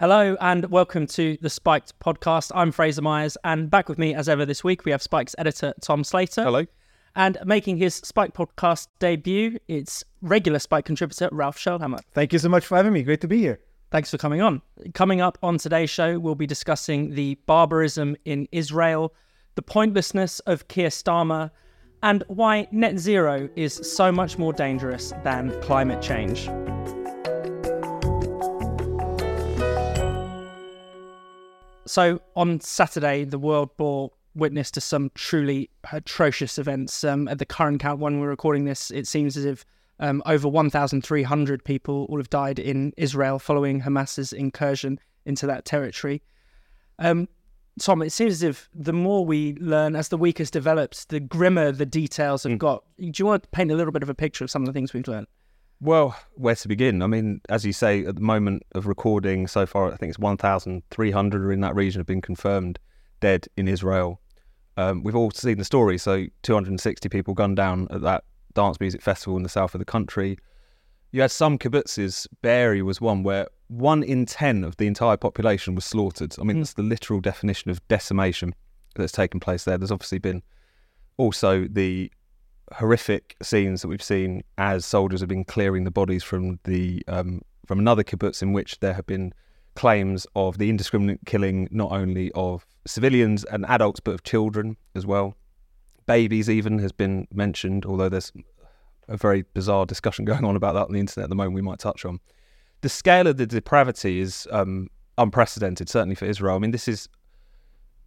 Hello and welcome to the Spiked podcast. I'm Fraser Myers, and back with me as ever this week we have Spiked's editor Tom Slater. Hello. And making his Spiked podcast debut, it's regular Spiked contributor Ralph Schoellhammer. Thank you so much for having me. Great to be here. Thanks for coming on. Coming up on today's show, we'll be discussing the barbarism in Israel, the pointlessness of Keir Starmer, and why net zero is so much more dangerous than climate change. So on Saturday, the world bore witness to some truly atrocious events. Um, at the current count, when we're recording this, it seems as if um, over 1,300 people will have died in Israel following Hamas's incursion into that territory. Um, Tom, it seems as if the more we learn, as the week has developed, the grimmer the details have mm. got. Do you want to paint a little bit of a picture of some of the things we've learned? Well, where to begin? I mean, as you say, at the moment of recording so far, I think it's 1,300 or in that region have been confirmed dead in Israel. Um, we've all seen the story. So 260 people gunned down at that dance music festival in the south of the country. You had some kibbutzes. Be'eri was one where one in ten of the entire population was slaughtered. I mean, mm. that's the literal definition of decimation that's taken place there. There's obviously been also the horrific scenes that we've seen as soldiers have been clearing the bodies from the um, from another kibbutz in which there have been claims of the indiscriminate killing not only of civilians and adults but of children as well. Babies even has been mentioned, although there's a very bizarre discussion going on about that on the internet at the moment. We might touch on the scale of the depravity is um, unprecedented, certainly for Israel. I mean, this is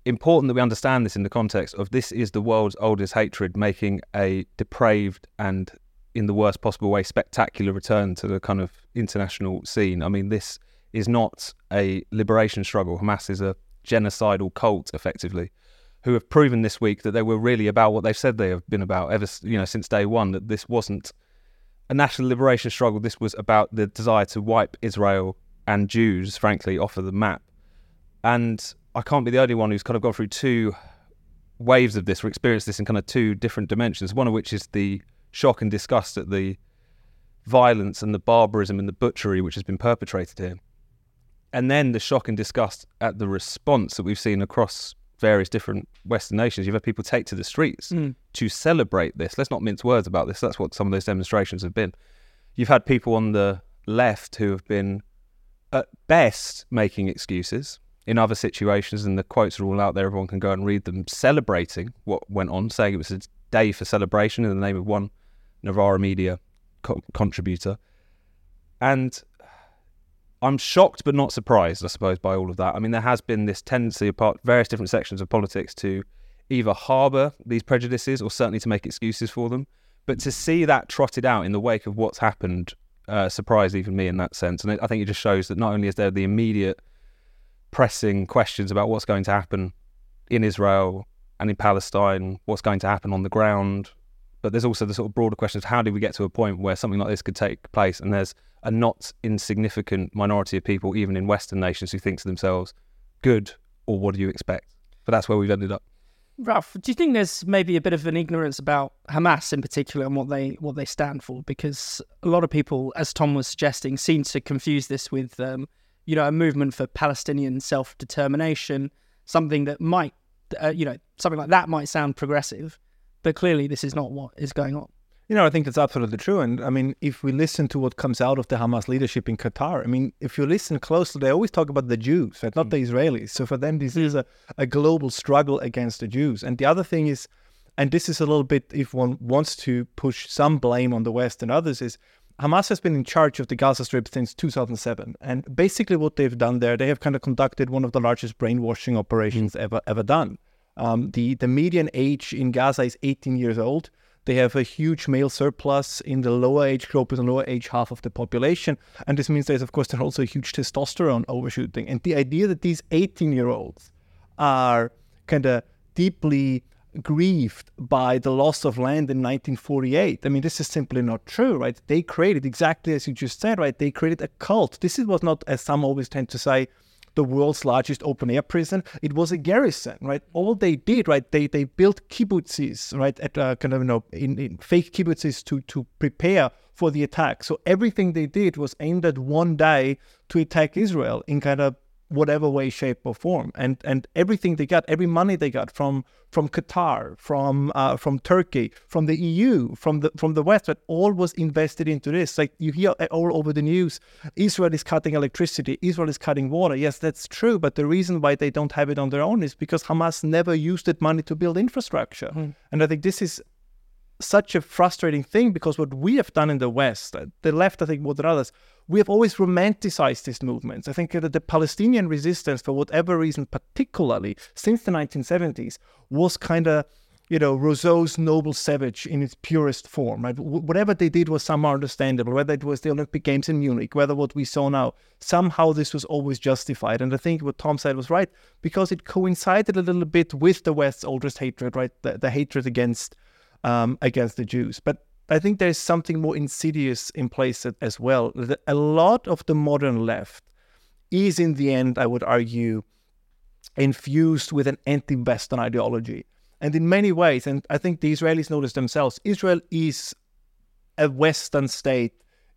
important that we understand this in the context of this is the world's oldest hatred making a depraved and in the worst possible way spectacular return to the kind of international scene. I mean, this is not a liberation struggle. Hamas is a genocidal cult, effectively, who have proven this week that they were really about what they've said they have been about ever, you know, since day one. That this wasn't a national liberation struggle. This was about the desire to wipe Israel and Jews, frankly, off of the map. And I can't be the only one who's kind of gone through two waves of this or experienced this in kind of two different dimensions. One of which is the shock and disgust at the violence and the barbarism and the butchery which has been perpetrated here. And then the shock and disgust at the response that we've seen across various different Western nations. You've had people take to the streets mm. to celebrate this. Let's not mince words about this. That's what some of those demonstrations have been. You've had people on the left who have been, at best, making excuses in other situations, and the quotes are all out there, everyone can go and read them, celebrating what went on, saying it was a day for celebration in the name of one Novara Media co- contributor. And I'm shocked but not surprised, I suppose, by all of that. I mean, there has been this tendency apart various different sections of politics to either harbour these prejudices or certainly to make excuses for them. But to see that trotted out in the wake of what's happened uh, surprised even me in that sense. And I think it just shows that not only is there the immediate pressing questions about what's going to happen in Israel and in Palestine, what's going to happen on the ground. But there's also the sort of broader question of how do we get to a point where something like this could take place? And there's a not insignificant minority of people, even in Western nations, who think to themselves, good, or what do you expect? But that's where we've ended up. Ralph, do you think there's maybe a bit of an ignorance about Hamas in particular and what they what they stand for? Because a lot of people, as Tom was suggesting, seem to confuse this with um, you know, a movement for Palestinian self determination, something that might, uh, you know, something like that might sound progressive, but clearly this is not what is going on. You know, I think that's absolutely true. And I mean, if we listen to what comes out of the Hamas leadership in Qatar, I mean, if you listen closely, they always talk about the Jews, right? not mm. the Israelis. So for them, this is a, a global struggle against the Jews. And the other thing is, and this is a little bit, if one wants to push some blame on the West and others, is Hamas has been in charge of the Gaza Strip since 2007, and basically what they've done there, they have kind of conducted one of the largest brainwashing operations mm. ever ever done. Um, the the median age in Gaza is 18 years old. They have a huge male surplus in the lower age group, in the lower age half of the population, and this means there's of course there's also a huge testosterone overshooting. And the idea that these 18 year olds are kind of deeply grieved by the loss of land in 1948. I mean, this is simply not true, right? They created, exactly as you just said, right? They created a cult. This was not, as some always tend to say, the world's largest open air prison. It was a garrison, right? All they did, right? They they built kibbutzes, right? At uh, kind of you know in, in fake kibbutzes to to prepare for the attack. So everything they did was aimed at one day to attack Israel in kind of whatever way, shape, or form. And and everything they got, every money they got from from Qatar, from uh, from Turkey, from the EU, from the from the West, that all was invested into this. Like you hear all over the news, Israel is cutting electricity, Israel is cutting water. Yes, that's true. But the reason why they don't have it on their own is because Hamas never used that money to build infrastructure. Mm. And I think this is such a frustrating thing because what we have done in the West, uh, the left, I think more than others, we have always romanticized these movements. I think that the Palestinian resistance, for whatever reason, particularly since the 1970s, was kind of, you know, Rousseau's noble savage in its purest form. Right? whatever they did was somehow understandable, whether it was the Olympic Games in Munich, whether what we saw now, somehow this was always justified. And I think what Tom said was right because it coincided a little bit with the West's oldest hatred, right? The, the hatred against um, against the Jews. But I think there's something more insidious in place as well. A lot of the modern left is, in the end, I would argue, infused with an anti Western ideology. And in many ways, and I think the Israelis notice themselves, Israel is a Western state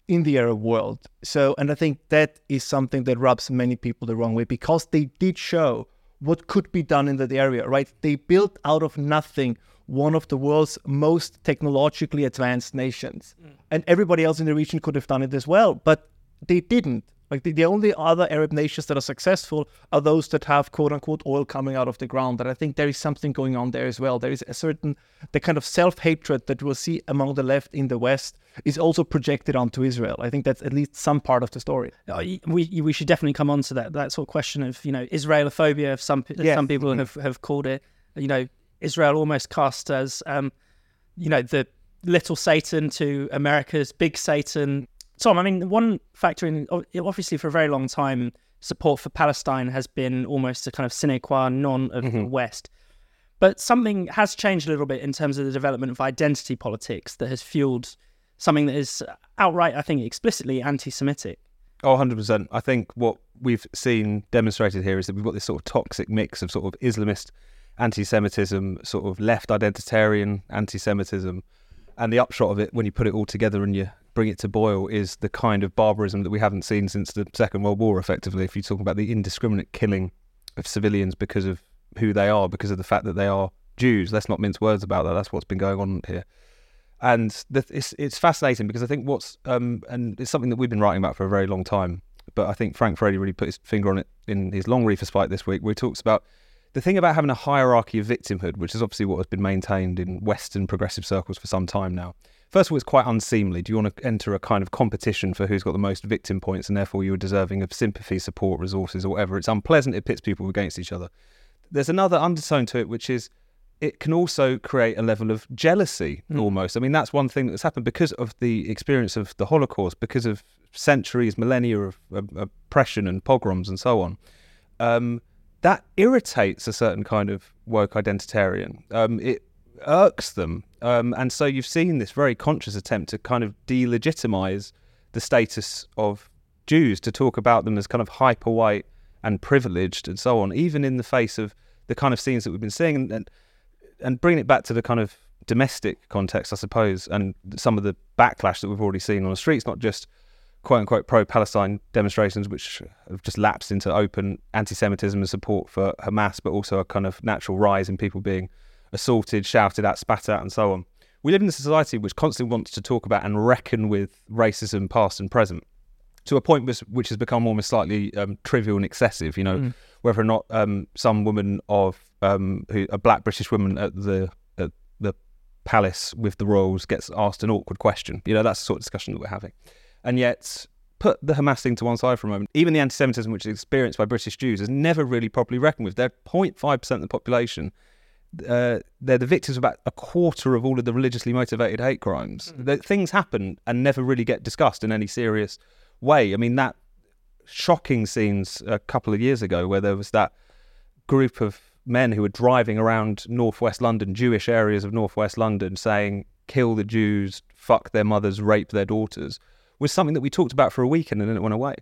in the Arab world. So, and I think that is something that rubs many people the wrong way because they did show what could be done in that area, right? They built out of nothing one of the world's most technologically advanced nations. Mm. And everybody else in the region could have done it as well, but they didn't. Like the, the only other Arab nations that are successful are those that have quote unquote oil coming out of the ground. And I think there is something going on there as well. There is a certain the kind of self hatred that we'll see among the left in the West is also projected onto Israel. I think that's at least some part of the story. Uh, we we should definitely come on to that that sort of question of you know Israelophobia. Some yes. some people have have called it. You know Israel almost cast as, um, you know, the little Satan to America's big Satan. Tom, I mean, one factor in obviously for a very long time, support for Palestine has been almost a kind of sine qua non of mm-hmm. the West. But something has changed a little bit in terms of the development of identity politics that has fueled something that is outright, I think, explicitly anti Semitic. Oh, 100%. I think what we've seen demonstrated here is that we've got this sort of toxic mix of sort of Islamist anti-Semitism, sort of left identitarian anti-Semitism, and the upshot of it, when you put it all together and you bring it to boil, is the kind of barbarism that we haven't seen since the Second World War. Effectively, if you talk about the indiscriminate killing of civilians because of who they are, because of the fact that they are Jews, let's not mince words about that. That's what's been going on here. And the, it's it's fascinating because I think what's um, and it's something that we've been writing about for a very long time. But I think Frank Furedi really put his finger on it in his long reefer spike this week, where he talks about the thing about having a hierarchy of victimhood, which is obviously what has been maintained in Western progressive circles for some time now. First of all, it's quite unseemly. Do you want to enter a kind of competition for who's got the most victim points and therefore you're deserving of sympathy, support, resources, or whatever? It's unpleasant. It pits people against each other. There's another undertone to it, which is it can also create a level of jealousy mm. almost. I mean, that's one thing that's happened because of the experience of the Holocaust, because of centuries, millennia of, of oppression and pogroms and so on. Um, that irritates a certain kind of woke identitarian. Um, it irks them. Um, and so you've seen this very conscious attempt to kind of delegitimize the status of Jews, to talk about them as kind of hyper white and privileged and so on, even in the face of the kind of scenes that we've been seeing. And, and, and bringing it back to the kind of domestic context, I suppose, and some of the backlash that we've already seen on the streets, not just quote unquote pro Palestine demonstrations, which have just lapsed into open anti Semitism and support for Hamas, but also a kind of natural rise in people being assaulted, shouted at, spat at, and so on. We live in a society which constantly wants to talk about and reckon with racism past and present to a point which has become almost slightly um, trivial and excessive. You know, mm. whether or not um, some woman of um, who, a black British woman at the at the palace with the royals gets asked an awkward question. You know, that's the sort of discussion that we're having. And yet, put the Hamas thing to one side for a moment. Even the anti Semitism which is experienced by British Jews is never really properly reckoned with. They're 0.5% of the population. Uh, they're the victims of about a quarter of all of the religiously motivated hate crimes. Mm. things happen and never really get discussed in any serious way. I mean, that shocking scenes a couple of years ago where there was that group of men who were driving around northwest London, Jewish areas of northwest London, saying, kill the Jews, fuck their mothers, rape their daughters was something that we talked about for a week and then it went away.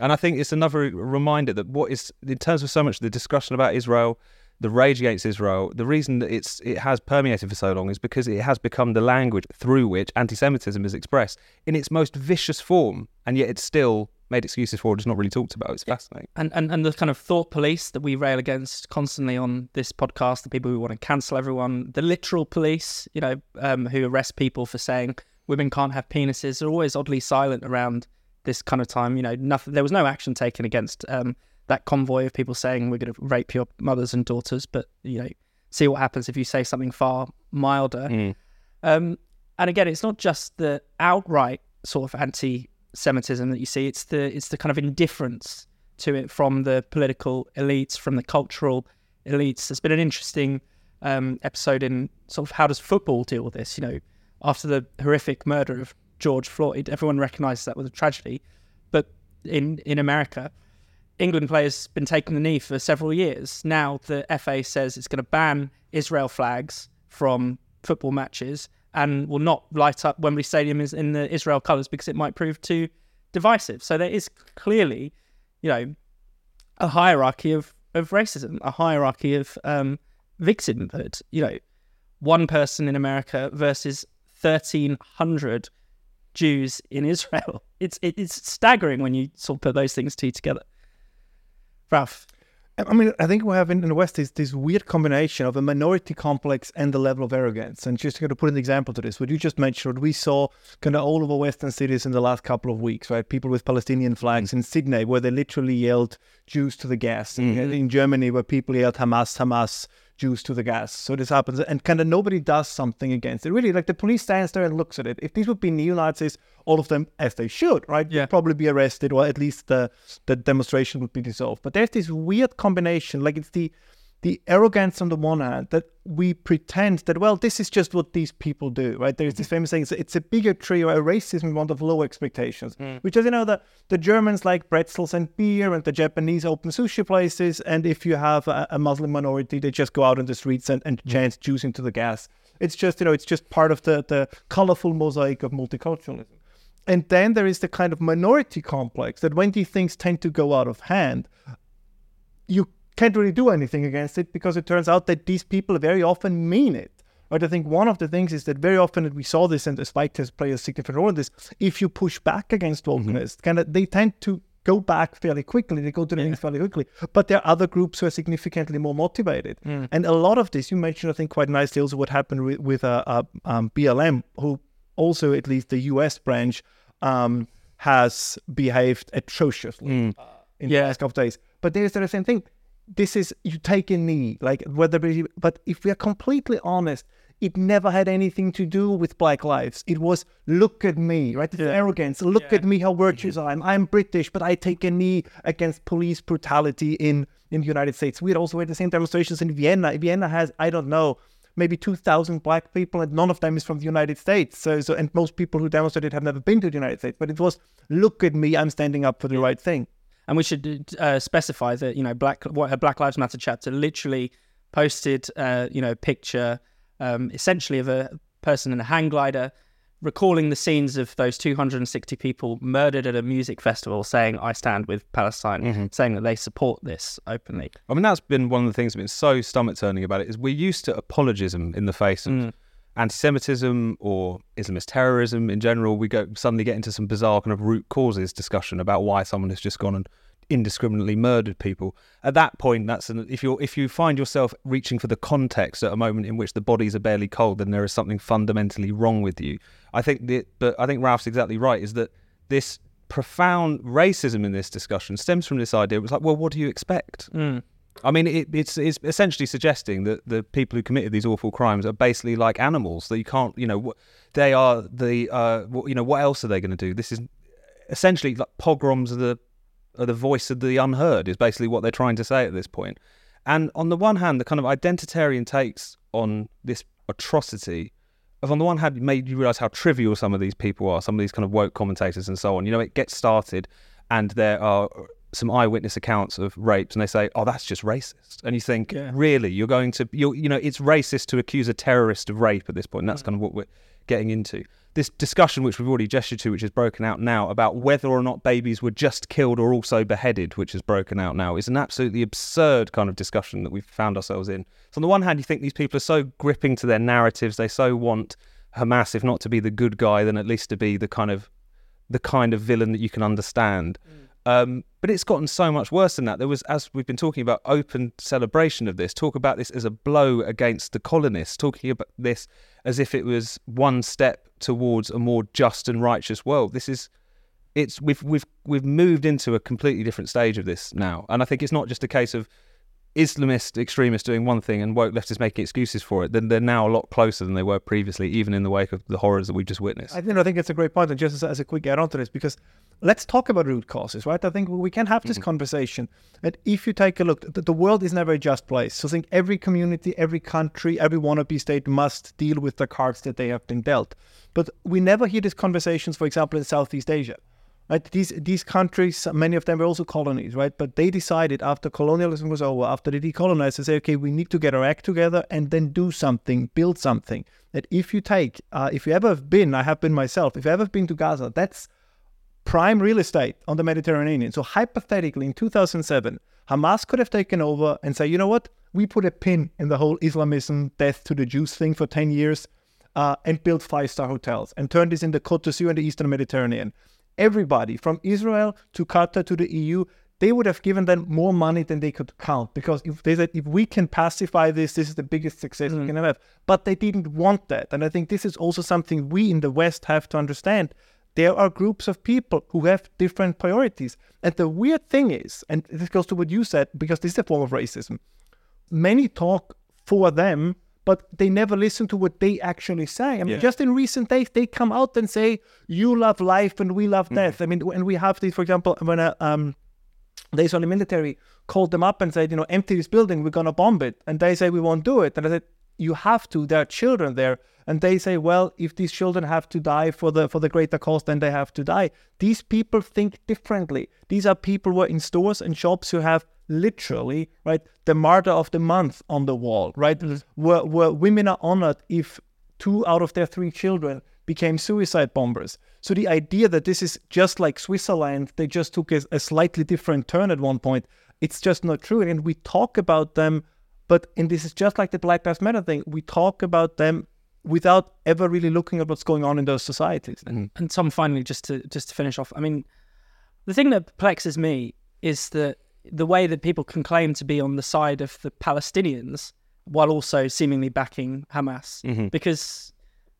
And I think it's another reminder that what is, in terms of so much the discussion about Israel, the rage against Israel, the reason that it's it has permeated for so long is because it has become the language through which anti-Semitism is expressed in its most vicious form, and yet it's still made excuses for. It's not really talked about. It's fascinating. And, and and the kind of thought police that we rail against constantly on this podcast, the people who want to cancel everyone, the literal police, you know, um, who arrest people for saying women can't have penises, They're always oddly silent around this kind of time. You know, nothing. There was no action taken against um, that convoy of people saying we're going to rape your mothers and daughters, but you know, see what happens if you say something far milder. Mm. Um, and again, it's not just the outright sort of anti-Semitism that you see; it's the it's the kind of indifference to it from the political elites, from the cultural elites. There's been an interesting um, episode in sort of how does football deal with this? You know, after the horrific murder of George Floyd, everyone recognises that was a tragedy, but in in America, England players been taking the knee for several years. Now the FA says it's going to ban Israel flags from football matches and will not light up Wembley Stadium in the Israel colours because it might prove too divisive. So there is clearly, you know, a hierarchy of, of racism, a hierarchy of um, victimhood. You know, one person in America versus 1,300 Jews in Israel. It's it, it's staggering when you sort of put those things two together. Ralph. I mean, I think we have in, in the West is this weird combination of a minority complex and the level of arrogance. And just to put an example to this, what you just mentioned, we saw kind of all over Western cities in the last couple of weeks, right? People with Palestinian flags mm-hmm. in Sydney, where they literally yelled Jews to the gas. Mm-hmm. In Germany, where people yelled Hamas, Hamas. Jews to the gas. So this happens, and kind of nobody does something against it. Really, like the police stands there and looks at it. If these would be neo Nazis, all of them, as they should, right, yeah. probably be arrested, or at least the the demonstration would be dissolved. But there's this weird combination, like it's the the arrogance on the one hand that we pretend that well this is just what these people do right there's this mm-hmm. famous saying it's, it's a bigotry or a racism one of low expectations mm. which is you know the, the germans like pretzels and beer and the japanese open sushi places and if you have a, a muslim minority they just go out in the streets and, and mm. chant juice into the gas it's just you know it's just part of the the colorful mosaic of multiculturalism and then there is the kind of minority complex that when these things tend to go out of hand you can't really do anything against it because it turns out that these people very often mean it. Right? I think one of the things is that very often we saw this and the spike test play a significant role in this. If you push back against wokeness, mm-hmm. kind of they tend to go back fairly quickly. They go to the yeah. fairly quickly. But there are other groups who are significantly more motivated. Mm. And a lot of this, you mentioned, I think, quite nicely also what happened with, with uh, uh, um, BLM, who also, at least the US branch, um, has behaved atrociously mm. uh, in yeah. the last couple of days. But there's the same thing this is you take a knee, like whether, but if we are completely honest, it never had anything to do with black lives. It was look at me, right? It's yeah. arrogance. Look yeah. at me, how virtuous I am. I'm British, but I take a knee against police brutality in in the United States. We had also had the same demonstrations in Vienna. Vienna has, I don't know, maybe 2,000 black people, and none of them is from the United States. So, so, and most people who demonstrated have never been to the United States. But it was, look at me, I'm standing up for the right thing. And we should uh, specify that you know Black what a Black Lives Matter chapter literally posted uh, you know picture um, essentially of a person in a hang glider recalling the scenes of those 260 people murdered at a music festival saying I stand with Palestine mm-hmm. saying that they support this openly. I mean that's been one of the things that's been so stomach turning about it is we're used to apologism in the face of mm anti-Semitism or Islamist terrorism in general, we go suddenly get into some bizarre kind of root causes discussion about why someone has just gone and indiscriminately murdered people. At that point, that's an, if you if you find yourself reaching for the context at a moment in which the bodies are barely cold, then there is something fundamentally wrong with you. I think that, but I think Ralph's exactly right. Is that this profound racism in this discussion stems from this idea. It was like, well, what do you expect? Mm. I mean, it, it's, it's essentially suggesting that the people who committed these awful crimes are basically like animals that you can't, you know, they are the, uh, you know, what else are they going to do? This is essentially like pogroms are the, are the voice of the unheard is basically what they're trying to say at this point. And on the one hand, the kind of identitarian takes on this atrocity of on the one hand made you realize how trivial some of these people are, some of these kind of woke commentators and so on. You know, it gets started and there are some eyewitness accounts of rapes and they say, "Oh, that's just racist," and you think, yeah. really, you're going to, you you know, it's racist to accuse a terrorist of rape at this point. And that's mm. kind of what we're getting into. This discussion, which we've already gestured to, which is broken out now, about whether or not babies were just killed or also beheaded, which is broken out now, is an absolutely absurd kind of discussion that we've found ourselves in. So, on the one hand, you think these people are so gripping to their narratives, they so want Hamas, if not to be the good guy, then at least to be the kind of the kind of villain that you can understand. Mm. Um, but it's gotten so much worse than that. There was, as we've been talking about, open celebration of this. Talk about this as a blow against the colonists. Talking about this as if it was one step towards a more just and righteous world. This is, it's we've we've we've moved into a completely different stage of this now, and I think it's not just a case of Islamist extremists doing one thing and woke leftists making excuses for it, then they're now a lot closer than they were previously, even in the wake of the horrors that we've just witnessed. I think, I think it's a great point, and just as, as a quick add on to this, because let's talk about root causes, right? I think we can have this mm-hmm. conversation. And if you take a look, the, the, world is never a just place. So I think every community, every country, every wannabe state must deal with the cards that they have been dealt. But we never hear these conversations, for example, in Southeast Asia Right? These these countries, many of them were also colonies, right? But they decided after colonialism was over, after they decolonized, to say, okay, we need to get our act together and then do something, build something. That if you take, uh, if you ever have been, I have been myself, if you ever have been to Gaza, that's prime real estate on the Mediterranean. So hypothetically, in 2007, Hamas could have taken over and say, you know what? We put a pin in the whole Islamism, death to the Jews thing for 10 years, uh, and built five-star hotels and turned this into Côte d'Azur and the Eastern Mediterranean everybody from Israel to Qatar to the EU, they would have given them more money than they could count because if they said if we can pacify this, this is the biggest success mm. we can have. But they didn't want that, and I think this is also something we in the West have to understand. There are groups of people who have different priorities, and the weird thing is, and this goes to what you said because this is a form of racism. Many talk for them but they never listen to what they actually say. I mean, yeah. just in recent days, they come out and say, "You love life and we love mm. death." I mean, and we have this, for example, when a, um, the Israeli military called them up and said, "You know, empty this building, we're gonna bomb it," and they say, "We won't do it," and I said, "You have to. There are children there." And they say, "Well, if these children have to die for the for the greater cause, then they have to die." These people think differently. These are people who are in stores and shops who have literally, right, the martyr of the month on the wall, right? Mm-hmm. Where, where women are honored if two out of their three children became suicide bombers. So the idea that this is just like Switzerland, they just took a, a slightly different turn at one point, it's just not true. And we talk about them, but and this is just like the Black Lives Matter thing, we talk about them without ever really looking at what's going on in those societies. And, and Tom, finally, just to just to finish off, I mean, the thing that perplexes me is that the way that people can claim to be on the side of the Palestinians while also seemingly backing Hamas, mm-hmm. because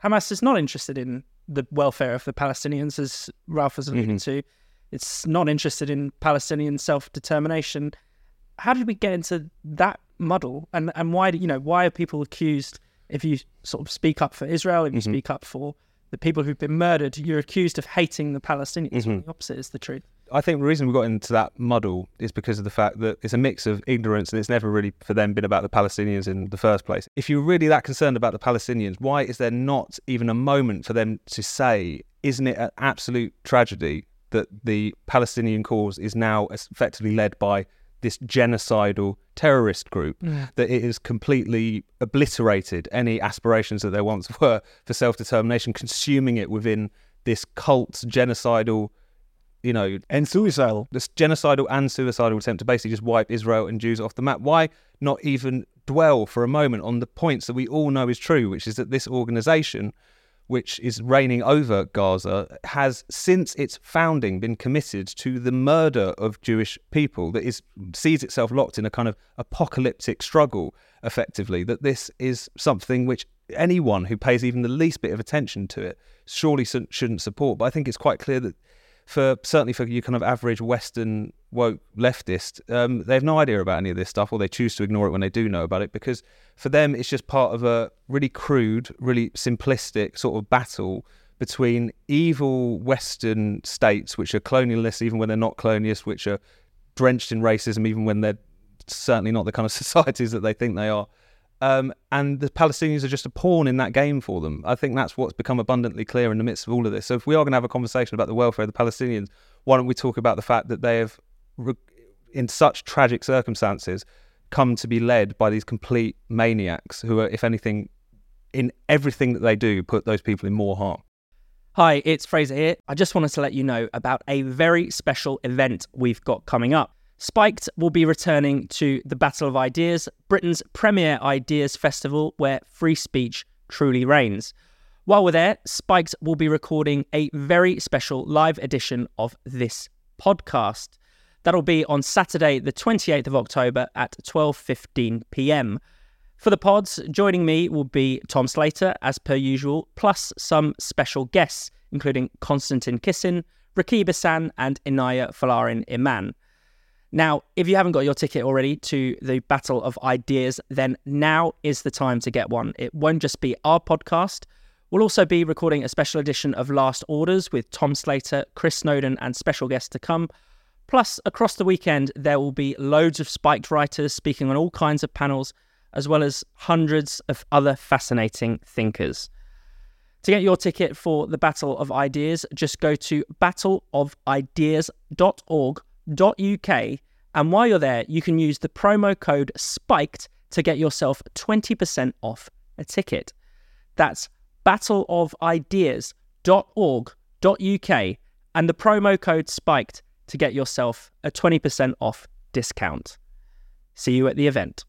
Hamas is not interested in the welfare of the Palestinians, as Ralph has alluded mm-hmm. to. It's not interested in Palestinian self determination. How did we get into that muddle? And and why do you know why are people accused if you sort of speak up for Israel, if you mm-hmm. speak up for the people who've been murdered, you're accused of hating the Palestinians. Mm-hmm. the opposite is the truth. I think the reason we got into that muddle is because of the fact that it's a mix of ignorance and it's never really for them been about the Palestinians in the first place. If you're really that concerned about the Palestinians, why is there not even a moment for them to say, isn't it an absolute tragedy that the Palestinian cause is now effectively led by this genocidal terrorist group yeah. that it has completely obliterated any aspirations that there once were for self-determination consuming it within this cult genocidal you know, and suicidal. This genocidal and suicidal attempt to basically just wipe Israel and Jews off the map. Why not even dwell for a moment on the points that we all know is true, which is that this organization, which is reigning over Gaza, has since its founding been committed to the murder of Jewish people, that is sees itself locked in a kind of apocalyptic struggle, effectively. That this is something which anyone who pays even the least bit of attention to it surely shouldn't support. But I think it's quite clear that for certainly for your kind of average Western woke leftist, um, they have no idea about any of this stuff, or they choose to ignore it when they do know about it, because for them it's just part of a really crude, really simplistic sort of battle between evil Western states, which are colonialist even when they're not colonialist, which are drenched in racism even when they're certainly not the kind of societies that they think they are, um, and the Palestinians are just a pawn in that game for them. I think that's what's become abundantly clear in the midst of all of this. So, if we are going to have a conversation about the welfare of the Palestinians, why don't we talk about the fact that they have, in such tragic circumstances, come to be led by these complete maniacs who are, if anything, in everything that they do, put those people in more harm. Hi, it's Fraser here. I just wanted to let you know about a very special event we've got coming up. Spiked will be returning to the Battle of Ideas, Britain's premier ideas festival where free speech truly reigns. While we're there, Spiked will be recording a very special live edition of this podcast. That'll be on Saturday, the 28th of October at 12:15 p.m. For the pods, joining me will be Tom Slater, as per usual, plus some special guests, including Konstantin Kisin, Rakib Ehsan, and Inaya Folarin Iman. Now, if you haven't got your ticket already to the Battle of Ideas, then now is the time to get one. It won't just be our podcast. We'll also be recording a special edition of Last Orders with Tom Slater, Chris Snowdon, and special guests to come. Plus, across the weekend, there will be loads of spiked writers speaking on all kinds of panels, as well as hundreds of other fascinating thinkers. To get your ticket for the Battle of Ideas, just go to battleofideas.org.uk. And while you're there, you can use the promo code SPIKED to get yourself 20% off a ticket. That's battleofideas.org.uk and the promo code SPIKED to get yourself a 20% off discount. See you at the event.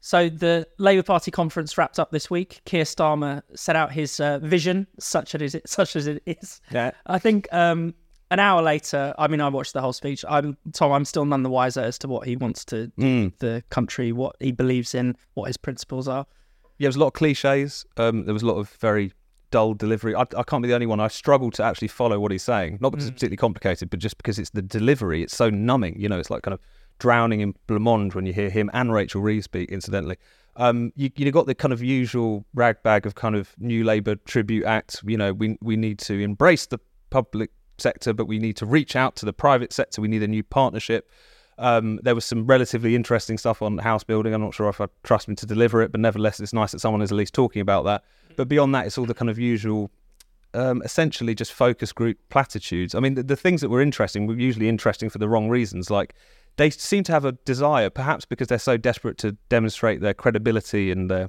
So the Labour Party conference wrapped up this week. Keir Starmer set out his uh, vision, such as it such as it is. Yeah. I think um, an hour later, I mean, I watched the whole speech. I'm Tom. I'm still none the wiser as to what he wants to do Mm. the country, what he believes in, what his principles are. Yeah, there was a lot of cliches. Um, there was a lot of very dull delivery. I, I can't be the only one. I struggle to actually follow what he's saying. Not because it's particularly complicated, but just because it's the delivery. It's so numbing. You know, it's like kind of drowning in blancmange when you hear him and Rachel Reeves speak. Incidentally, um, you you got the kind of usual ragbag of kind of New Labour tribute act. You know, we we need to embrace the public sector, but we need to reach out to the private sector. We need a new partnership. Um, there was some relatively interesting stuff on house building. I'm not sure if I trust him to deliver it, but nevertheless, it's nice that someone is at least talking about that. But beyond that, it's all the kind of usual, um, essentially just focus group platitudes. I mean, the, the things that were interesting were usually interesting for the wrong reasons. Like they seem to have a desire, perhaps because they're so desperate to demonstrate their credibility and their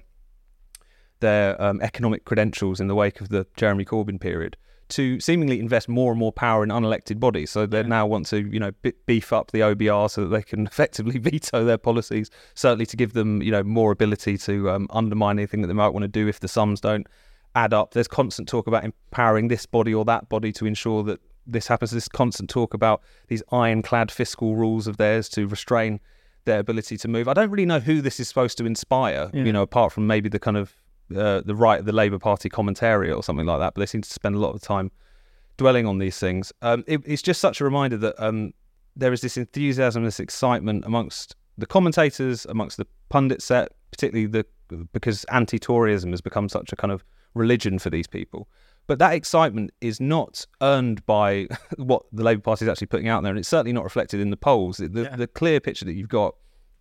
their um, economic credentials in the wake of the Jeremy Corbyn period, to seemingly invest more and more power in unelected bodies. So they now want to, you know, b- beef up the OBR so that they can effectively veto their policies. Certainly to give them, you know, more ability to um, undermine anything that they might want to do if the sums don't add up. There's constant talk about empowering this body or that body to ensure that this happens. This constant talk about these ironclad fiscal rules of theirs to restrain their ability to move. I don't really know who this is supposed to inspire, Yeah. you know, apart from maybe the kind of uh, the right of the Labour Party commentary or something like that. But they seem to spend a lot of time dwelling on these things. Um, it, it's just such a reminder that um, there is this enthusiasm, this excitement amongst the commentators, amongst the pundit set, particularly the because anti-Toryism has become such a kind of religion for these people. But that excitement is not earned by what the Labour Party is actually putting out there, and it's certainly not reflected in the polls. The, Yeah. the clear picture that you've got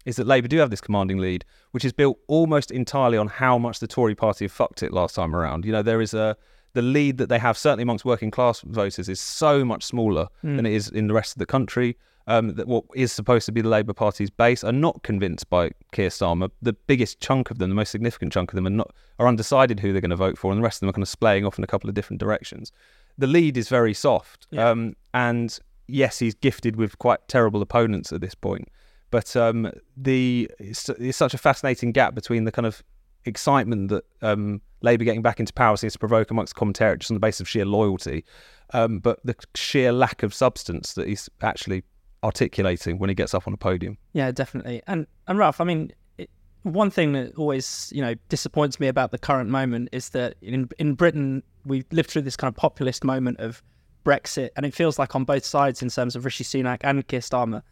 is that Labour do have this commanding lead, which is built almost entirely on how much the Tory party have fucked it last time around. You know, there is a the lead that they have, certainly amongst working class voters, is so much smaller than it is in the rest of the country. Um, that what is supposed to be the Labour Party's base are not convinced by Keir Starmer. The biggest chunk of them, the most significant chunk of them, are not are undecided who they're going to vote for, and the rest of them are kind of splaying off in a couple of different directions. The lead is very soft, Yeah. um, and yes, he's gifted with quite terrible opponents at this point. But um, the it's, it's such a fascinating gap between the kind of excitement that um, Labour getting back into power seems to provoke amongst commentary just on the basis of sheer loyalty, um, but the sheer lack of substance that he's actually articulating when he gets up on a podium. Yeah, definitely. And and Ralph, I mean, it, one thing that always you know disappoints me about the current moment is that in in Britain we've lived through this kind of populist moment of Brexit, and it feels like on both sides in terms of Rishi Sunak and Keir Starmer.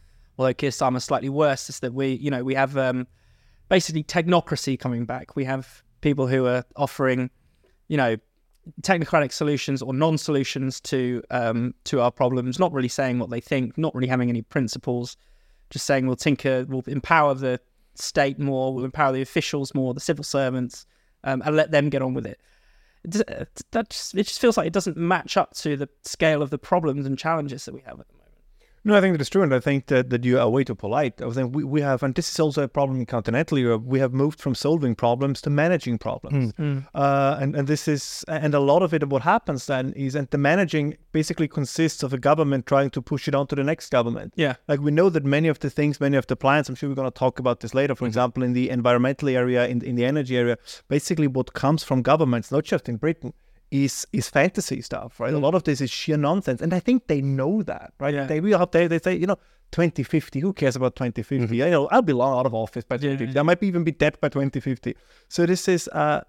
Although Keir Starmer's slightly worse, is that we you know we have um, basically technocracy coming back. We have people who are offering, you know, technocratic solutions or non-solutions to um, to our problems. Not really saying what they think, not really having any principles. Just saying we'll tinker, we'll empower the state more, we'll empower the officials more, the civil servants, um, and let them get on with it. Uh, that just, it just feels like it doesn't match up to the scale of the problems and challenges that we have at the moment. No, I think that is true, and I think that, that you are way too polite. I think we, we have, and this is also a problem in continental Europe. We have moved from solving problems to managing problems, Mm. uh, and and this is, and a lot of it. What happens then is, and the managing basically consists of a government trying to push it on to the next government. Yeah. Like we know that many of the things, many of the plans. I'm sure we're going to talk about this later. For example, in the environmental area, in in the energy area, basically what comes from governments, not just in Britain, is is fantasy stuff, right? A lot of this is sheer nonsense, and I think they know that, right? Yeah. They will have they, they say, you know, 2050. Who cares about 2050? You know, I'll be long out of office by Yeah, 2050. I might even be dead by 2050. So this is uh,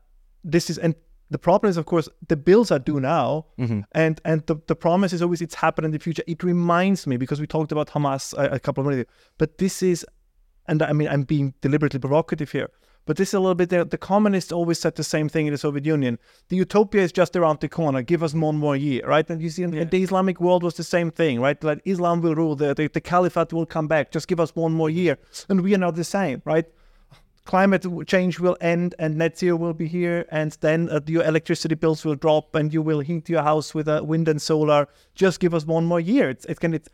this is and. The problem is, of course, the bills are due now, and and the, the promise is always it's happening in the future. It reminds me because we talked about Hamas a, a couple of minutes ago, but this is, and I mean I'm being deliberately provocative here, but this is a little bit there. The communists always said the same thing in the Soviet Union. The utopia is just around the corner. Give us one more year, right? And you see, in, in the Islamic world was the same thing, right? Like Islam will rule, the, the the caliphate will come back. Just give us one more year, and we are now the same, right? Climate change will end, and net zero will be here, and then uh, your electricity bills will drop, and you will heat your house with uh, wind and solar. Just give us one more year. It's it can it's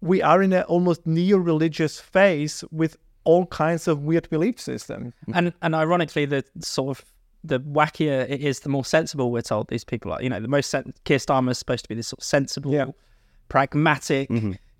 we are in an almost neo-religious phase with all kinds of weird belief systems. And and ironically, the sort of the wackier it is, the more sensible we're told these people are. You know, the most sen- Keir Starmer is supposed to be this sort of sensible, Yeah. pragmatic,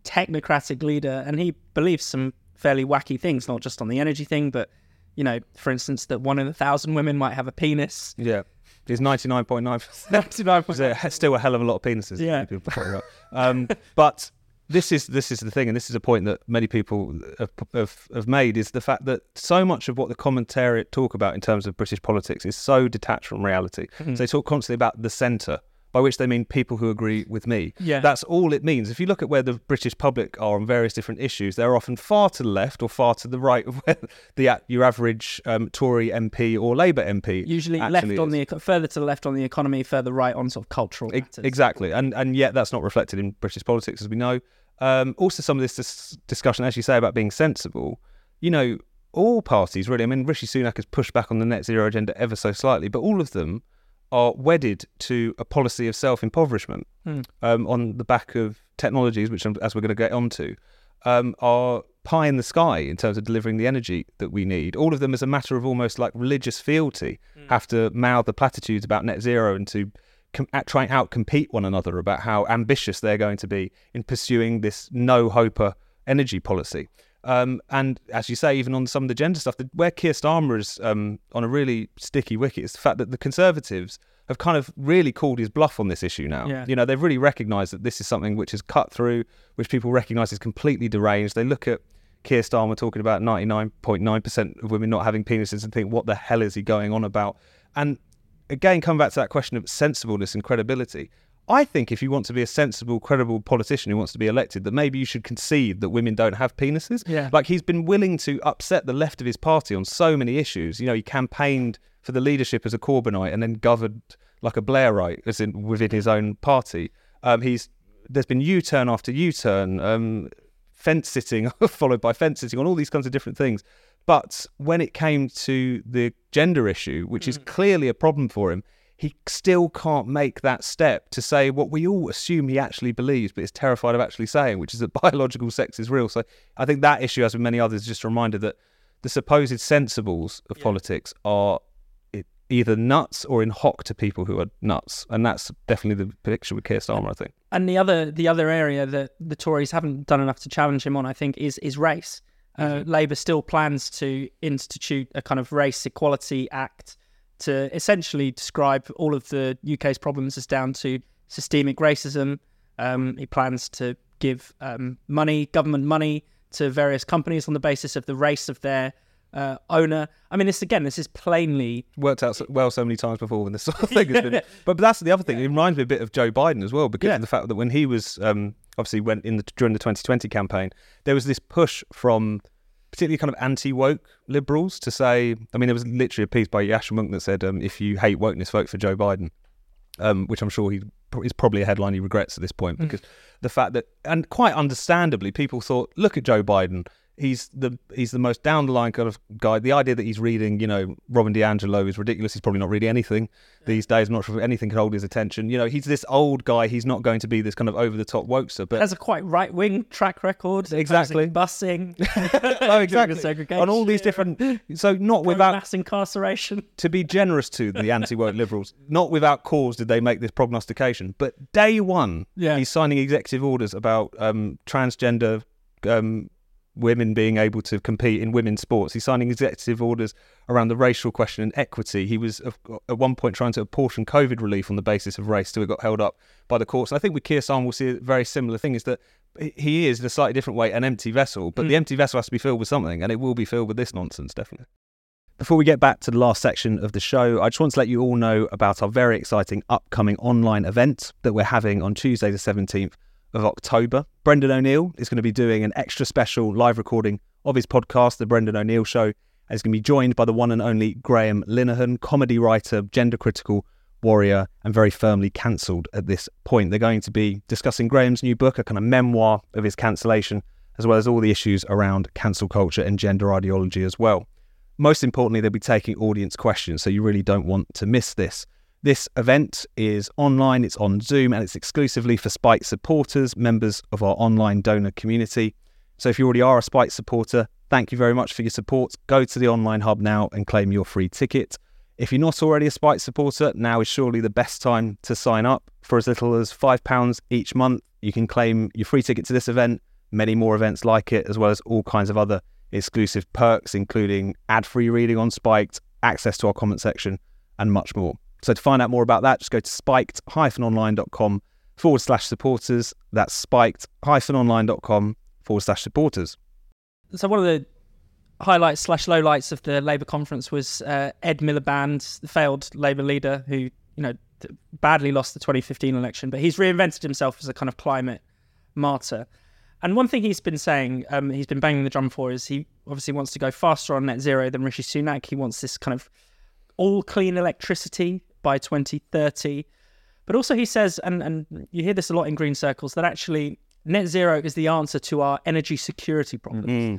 technocratic leader, and he believes some fairly wacky things, not just on the energy thing, but you know, for instance, that one in a thousand women might have a penis. Yeah. He's 99.9%. Ninety-nine There's a- still a hell of a lot of penises. Yeah. people. Um, but this is this is the thing, and this is a point that many people have, have, have made is the fact that so much of what the commentariat talk about in terms of British politics is so detached from reality. Mm-hmm. So they talk constantly about the centre, by which they mean people who agree with me. Yeah. That's all it means. If you look at where the British public are on various different issues, they're often far to the left or far to the right of where the your average um, Tory MP or Labour MP Usually left on is. the further to the left on the economy, further right on sort of cultural matters. Exactly, and and yet that's not reflected in British politics, as we know. Um, also, some of this dis- discussion, as you say, about being sensible. You know, all parties really. I mean, Rishi Sunak has pushed back on the net zero agenda ever so slightly, but all of them are wedded to a policy of self-impoverishment um, on the back of technologies, which, um, as we're going to get onto, um, are pie in the sky in terms of delivering the energy that we need. All of them, as a matter of almost like religious fealty, have to mouth the platitudes about net zero and to com- at- try and outcompete one another about how ambitious they're going to be in pursuing this no hoper energy policy. Um, and as you say, even on some of the gender stuff, the, where Keir Starmer is um, on a really sticky wicket is the fact that the Conservatives have kind of really called his bluff on this issue now. Yeah. You know, they've really recognised that this is something which is cut through, which people recognise is completely deranged. They look at Keir Starmer talking about 99.9% of women not having penises and think, what the hell is he going on about? And again, come back to that question of sensibleness and credibility. I think if you want to be a sensible, credible politician who wants to be elected, that maybe you should concede that women don't have penises. Yeah. Like he's been willing to upset the left of his party on so many issues. You know, he campaigned for the leadership as a Corbynite and then governed like a Blairite, as in within his own party. Um, he's there's been U-turn after U-turn, um, fence sitting followed by fence sitting on all these kinds of different things. But when it came to the gender issue, which is hmm. clearly a problem for him, he still can't make that step to say what we all assume he actually believes, but is terrified of actually saying, which is that biological sex is real. So I think that issue, as with many others, is just a reminder that the supposed sensibles of politics are either nuts or in hock to people who are nuts, and that's definitely the picture with Keir Starmer. I think. And the other the other area that the Tories haven't done enough to challenge him on, I think, is is race. Uh, Labour still plans to institute a kind of race equality act to essentially describe all of the UK's problems as down to systemic racism. Um, he plans to give um, money, government money, to various companies on the basis of the race of their uh, owner. I mean, this again, this is plainly worked out so, well so many times before when this sort of thing has been. But, but that's the other thing. It reminds me a bit of Joe Biden as well because Yeah. of the fact that when he was um, obviously went in the during the 2020 campaign, there was this push from particularly kind of anti woke liberals to say. I mean, there was literally a piece by Yascha Mounk that said, um, "If you hate wokeness, vote for Joe Biden." Um, which I'm sure he is probably a headline he regrets at this point because the fact that, and quite understandably, people thought, look at Joe Biden. He's the he's the most down the line kind of guy. The idea that he's reading, you know, Robin DiAngelo is ridiculous. He's probably not reading anything these days. I'm not sure if anything can hold his attention. You know, he's this old guy. He's not going to be this kind of over the top wokester. But has a quite right wing track record. Exactly. busing. oh, exactly. On all these different. So not without mass incarceration. To be generous to the anti-woke liberals, not without cause did they make this prognostication. But day one, yeah. he's signing executive orders about um, transgender. Um, women being able to compete in women's sports. He's signing executive orders around the racial question and equity. He was at one point trying to apportion COVID relief on the basis of race till it got held up by the courts. And I think with Keir Starmer we'll see a very similar thing is that he is in a slightly different way an empty vessel, but mm. the empty vessel has to be filled with something, and it will be filled with this nonsense, definitely. Before we get back to the last section of the show, I just want to let you all know about our very exciting upcoming online event that we're having on Tuesday, the 17th of October. Brendan O'Neill is going to be doing an extra special live recording of his podcast, The Brendan O'Neill Show, and he's going to be joined by the one and only Graham Linehan, comedy writer, gender critical warrior, and very firmly cancelled at this point. They're going to be discussing Graham's new book, a kind of memoir of his cancellation, as well as all the issues around cancel culture and gender ideology as well. Most importantly, they'll be taking audience questions, so you really don't want to miss this. This event is online, it's on Zoom, and it's exclusively for Spiked supporters, members of our online donor community. So if you already are a Spiked supporter, thank you very much for your support. Go to the online hub now and claim your free ticket. If you're not already a Spiked supporter, now is surely the best time to sign up. For as little as £5 each month, you can claim your free ticket to this event, many more events like it, as well as all kinds of other exclusive perks, including ad free reading on Spiked, access to our comment section, and much more. So to find out more about that, just go to spiked-online.com forward slash supporters. That's spiked-online.com forward slash supporters. So one of the highlights slash lowlights of the Labour conference was uh, Ed Miliband, the failed Labour leader who, you know, badly lost the 2015 election, but he's reinvented himself as a kind of climate martyr. And one thing he's been saying, um, he's been banging the drum for, is he obviously wants to go faster on net zero than Rishi Sunak. He wants this kind of all clean electricity by 2030. But also, he says, and, and you hear this a lot in green circles, that actually net zero is the answer to our energy security problems. Mm-hmm.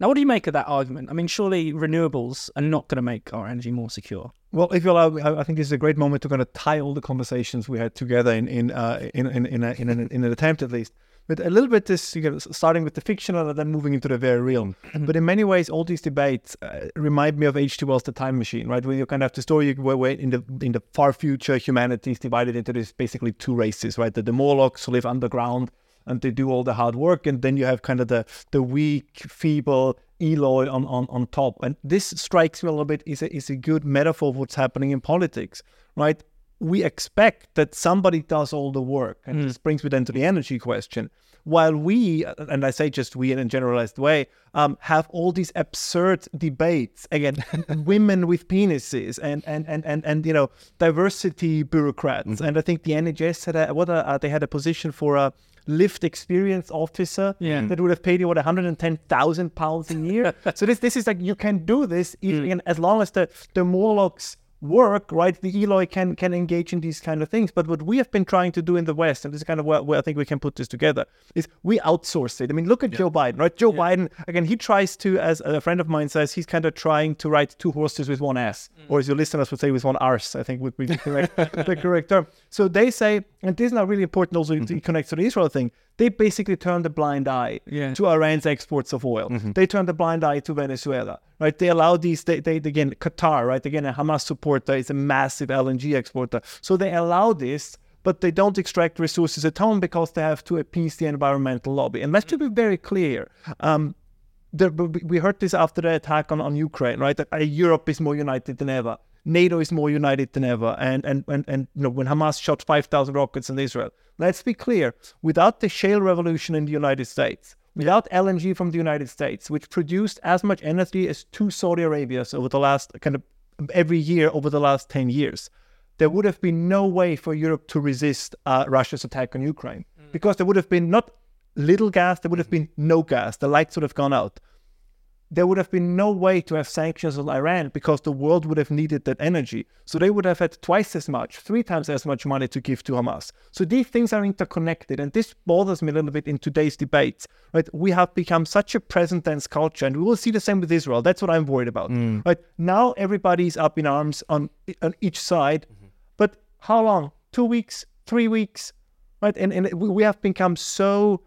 Now, what do you make of that argument? I mean, surely renewables are not going to make our energy more secure. Well, if you allow me, I think this is a great moment to kind of tie all the conversations we had together in in uh, in in in, a, in, an, in an attempt at least but a little bit this you know, starting with the fictional and then moving into the very real. Mm-hmm. But in many ways, all these debates uh, remind me of H.G. Wells' The Time Machine, right? Where you kind of have the story where, where in the in the far future, humanity is divided into this basically two races, right? The, the Morlocks who live underground and they do all the hard work, and then you have kind of the the weak, feeble Eloi on, on, on top. And this strikes me a little bit is a, is a good metaphor of what's happening in politics, right? We expect that somebody does all the work. And mm. this brings me then to the energy question. While we, and I say just we in a generalized way, um, have all these absurd debates again, women with penises and and and and and you know diversity bureaucrats, mm. and I think the NHS had a what a, uh, they had a position for a lived experience officer yeah. that would have paid you what 110,000 pounds a year. so this this is like you can do this mm. as long as the the Morlocks work, right, the Eloi can can engage in these kind of things. But what we have been trying to do in the West, and this is kind of where, where I think we can put this together, is we outsource it. I mean, look at yeah. Joe Biden, right? Joe yeah. Biden, again, he tries to, as a friend of mine says, he's kind of trying to ride two horses with one ass, mm. or as your listeners would say, with one arse, I think would be the correct, the correct term. So they say, and this is now really important also mm-hmm. to connect to the Israel thing, they basically turned a blind eye yeah. to Iran's exports of oil. Mm-hmm. They turned a blind eye to Venezuela, right? They allow these, they, they again, Qatar, right? Again, a Hamas supporter is a massive LNG exporter. So they allow this, but they don't extract resources at home because they have to appease the environmental lobby. And let's to be very clear. Um, there, we heard this after the attack on, on Ukraine, right? That uh, Europe is more united than ever. NATO is more united than ever. And and and, and you know when Hamas shot 5,000 rockets in Israel, let's be clear: without the shale revolution in the United States, without LNG from the United States, which produced as much energy as two Saudi Arabias over the last kind of every year over the last 10 years, there would have been no way for Europe to resist uh, Russia's attack on Ukraine mm. because there would have been not little gas, there would have been no gas. The lights would have gone out. There would have been no way to have sanctions on Iran because the world would have needed that energy. So they would have had twice as much, three times as much money to give to Hamas. So these things are interconnected. And this bothers me a little bit in today's debates. Right? We have become such a present tense culture, and we will see the same with Israel. That's what I'm worried about. Mm. Right? Now everybody's up in arms on, on each side. But how long? Two weeks, three weeks, right? And, and we have become so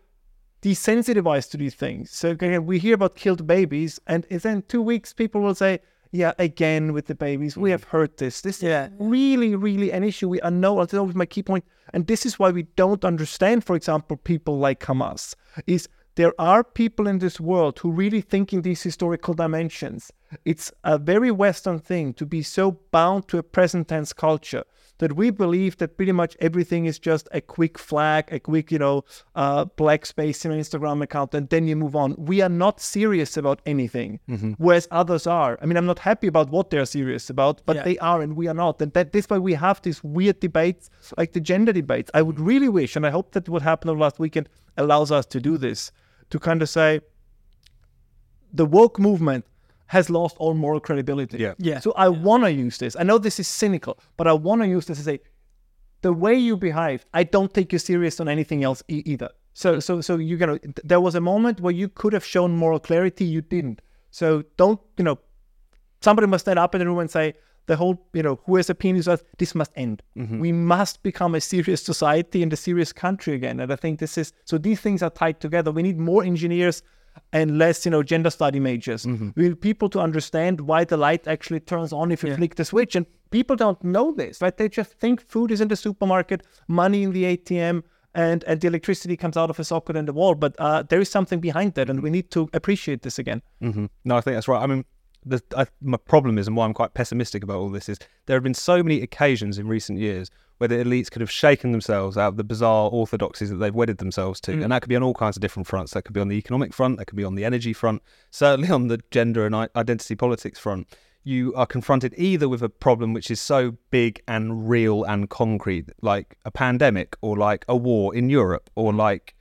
desensitized to these things. So again, we hear about killed babies, and then two weeks people will say, "Yeah, again with the babies, we mm. have heard this. This Yeah. is really, really an issue. We are no. That's always my key point, and this is why we don't understand, for example, people like Hamas. Is there are people in this world who really think in these historical dimensions. It's a very Western thing to be so bound to a present tense culture that we believe that pretty much everything is just a quick flag, a quick, you know, uh, black space in an Instagram account, and then you move on. We are not serious about anything, whereas others are. I mean, I'm not happy about what they're serious about, but Yeah. they are, and we are not. And that this why we have these weird debates, like the gender debates. I would really wish, and I hope that what happened over last weekend allows us to do this, to kind of say, the woke movement has lost all moral credibility. Yeah. Yeah. So I want to use this. I know this is cynical, but I want to use this to say, the way you behave, I don't take you serious on anything else e- either. So, so, so you know, there was a moment where you could have shown moral clarity, you didn't. So don't, you know, somebody must stand up in the room and say, the whole, you know, who has a penis, this must end. Mm-hmm. We must become a serious society and a serious country again. And I think this is, so these things are tied together. We need more engineers and less, you know, gender study majors. We need people to understand why the light actually turns on if you Yeah. flick the switch. And people don't know this, right? They just think food is in the supermarket, money in the ATM, and, and the electricity comes out of a socket in the wall. But uh, there is something behind that, and we need to appreciate this again. hmm No, I think that's right. I mean, the, I, my problem is, and why I'm quite pessimistic about all this, is there have been so many occasions in recent years where the elites could have shaken themselves out of the bizarre orthodoxies that they've wedded themselves to. And that could be on all kinds of different fronts. That could be on the economic front, that could be on the energy front, certainly on the gender and identity politics front. You are confronted either with a problem which is so big and real and concrete, like a pandemic or like a war in Europe or like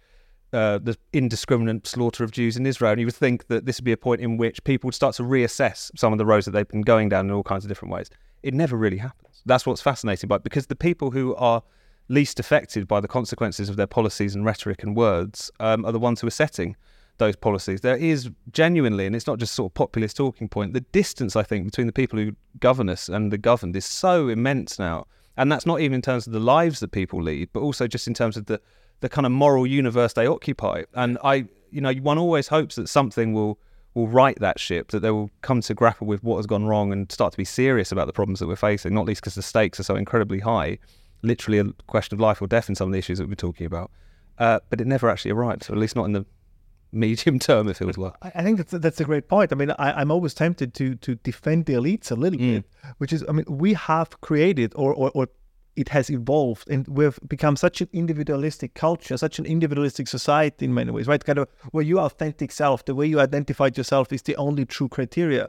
uh, the indiscriminate slaughter of Jews in Israel. And you would think that this would be a point in which people would start to reassess some of the roads that they've been going down in all kinds of different ways. It never really happens. That's what's fascinating about because the people who are least affected by the consequences of their policies and rhetoric and words um, are the ones who are setting those policies. There is genuinely, and it's not just sort of populist talking point, the distance I think between the people who govern us and the governed is so immense now. And that's not even in terms of the lives that people lead, but also just in terms of the the kind of moral universe they occupy. And I, you know, one always hopes that something will will right that ship, that they will come to grapple with what has gone wrong and start to be serious about the problems that we're facing. Not least because the stakes are so incredibly high, literally a question of life or death in some of the issues that we're talking about. Uh, but it never actually arrives, or at least not in the medium term, if it feels like. I think that's that's a great point. I mean, I, I'm always tempted to to defend the elites a little bit, which is, I mean, we have created or or, or it has evolved and we've become such an individualistic culture, such an individualistic society in many ways, right? Kind of where your authentic self, the way you identified yourself is the only true criteria.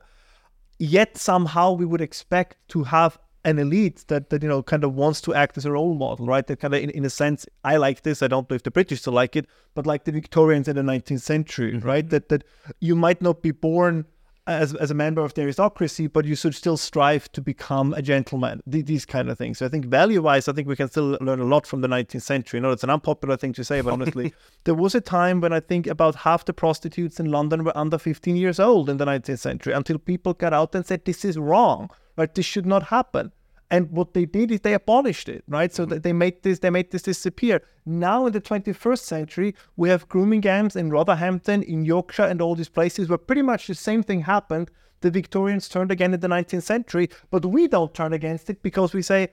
Yet somehow we would expect to have an elite that, that you know kind of wants to act as a role model, right? That kind of in, in a sense, I like this. I don't know if the British still like it, but like the Victorians in the 19th century, mm-hmm. right? That that you might not be born as, as a member of the aristocracy, but you should still strive to become a gentleman. Th- these kind of things. So I think value-wise, I think we can still learn a lot from the 19th century. You know, it's an unpopular thing to say, but honestly, there was a time when I think about half the prostitutes in London were under 15 years old in the 19th century until people got out and said, this is wrong, right? This should not happen. And what they did is they abolished it, right? So mm-hmm. that they made this, they made this disappear. Now in the 21st century, we have grooming gangs in Rotherhampton, in Yorkshire, and all these places where pretty much the same thing happened. The Victorians turned again in the 19th century, but we don't turn against it because we say,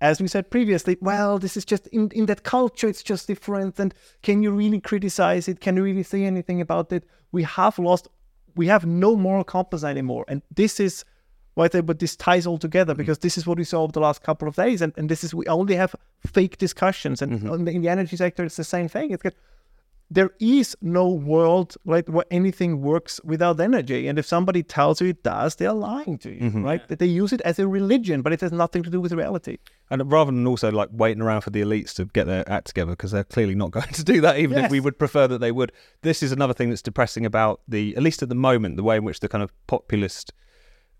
as we said previously, well, this is just in, in that culture, it's just different. And can you really criticize it? Can you really say anything about it? We have lost, we have no moral compass anymore. And this is why they but this ties all together mm-hmm. because this is what we saw over the last couple of days. And, and this is, we only have fake discussions. And mm-hmm. in the- in the energy sector, it's the same thing. It's got, there is no world like where anything works without energy. And if somebody tells you it does, they're lying to you, mm-hmm. right? That they use it as a religion, but it has nothing to do with reality. And rather than also like waiting around for the elites to get their act together, because they're clearly not going to do that, even if we would prefer that they would. This is another thing that's depressing about the, at least at the moment, the way in which the kind of populist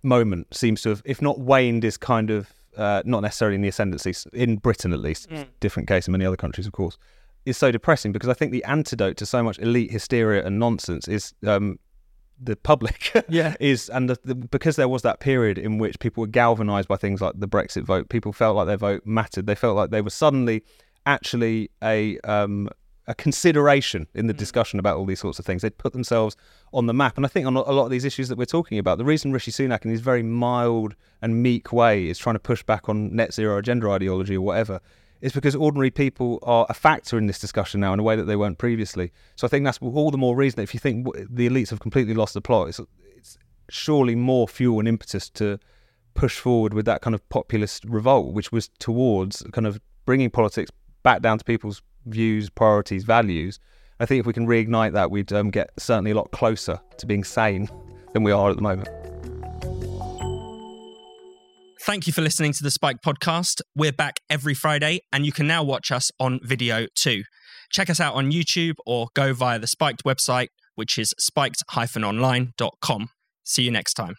moment seems to have, if not waned, is kind of uh, not necessarily in the ascendancy in Britain at least. A different case in many other countries, of course. Is so depressing because I think the antidote to so much elite hysteria and nonsense is um, the public. Yeah. is and the, the, because there was that period in which people were galvanized by things like the Brexit vote. People felt like their vote mattered. They felt like they were suddenly actually a um, a consideration in the hmm. discussion about all these sorts of things. They'd put themselves on the map. And I think on a a lot of these issues that we're talking about, the reason Rishi Sunak, in his very mild and meek way, is trying to push back on net zero or gender ideology or whatever, is because ordinary people are a factor in this discussion now in a way that they weren't previously. So I think that's all the more reason that if you think the elites have completely lost the plot, it's, it's surely more fuel and impetus to push forward with that kind of populist revolt, which was towards kind of bringing politics back down to people's views, priorities, values. I think if we can reignite that, we'd um, get certainly a lot closer to being sane than we are at the moment. Thank you for listening to the Spiked podcast. We're back every Friday, and you can now watch us on video too. Check us out on YouTube or go via the Spiked website, which is spiked-online.com. See you next time.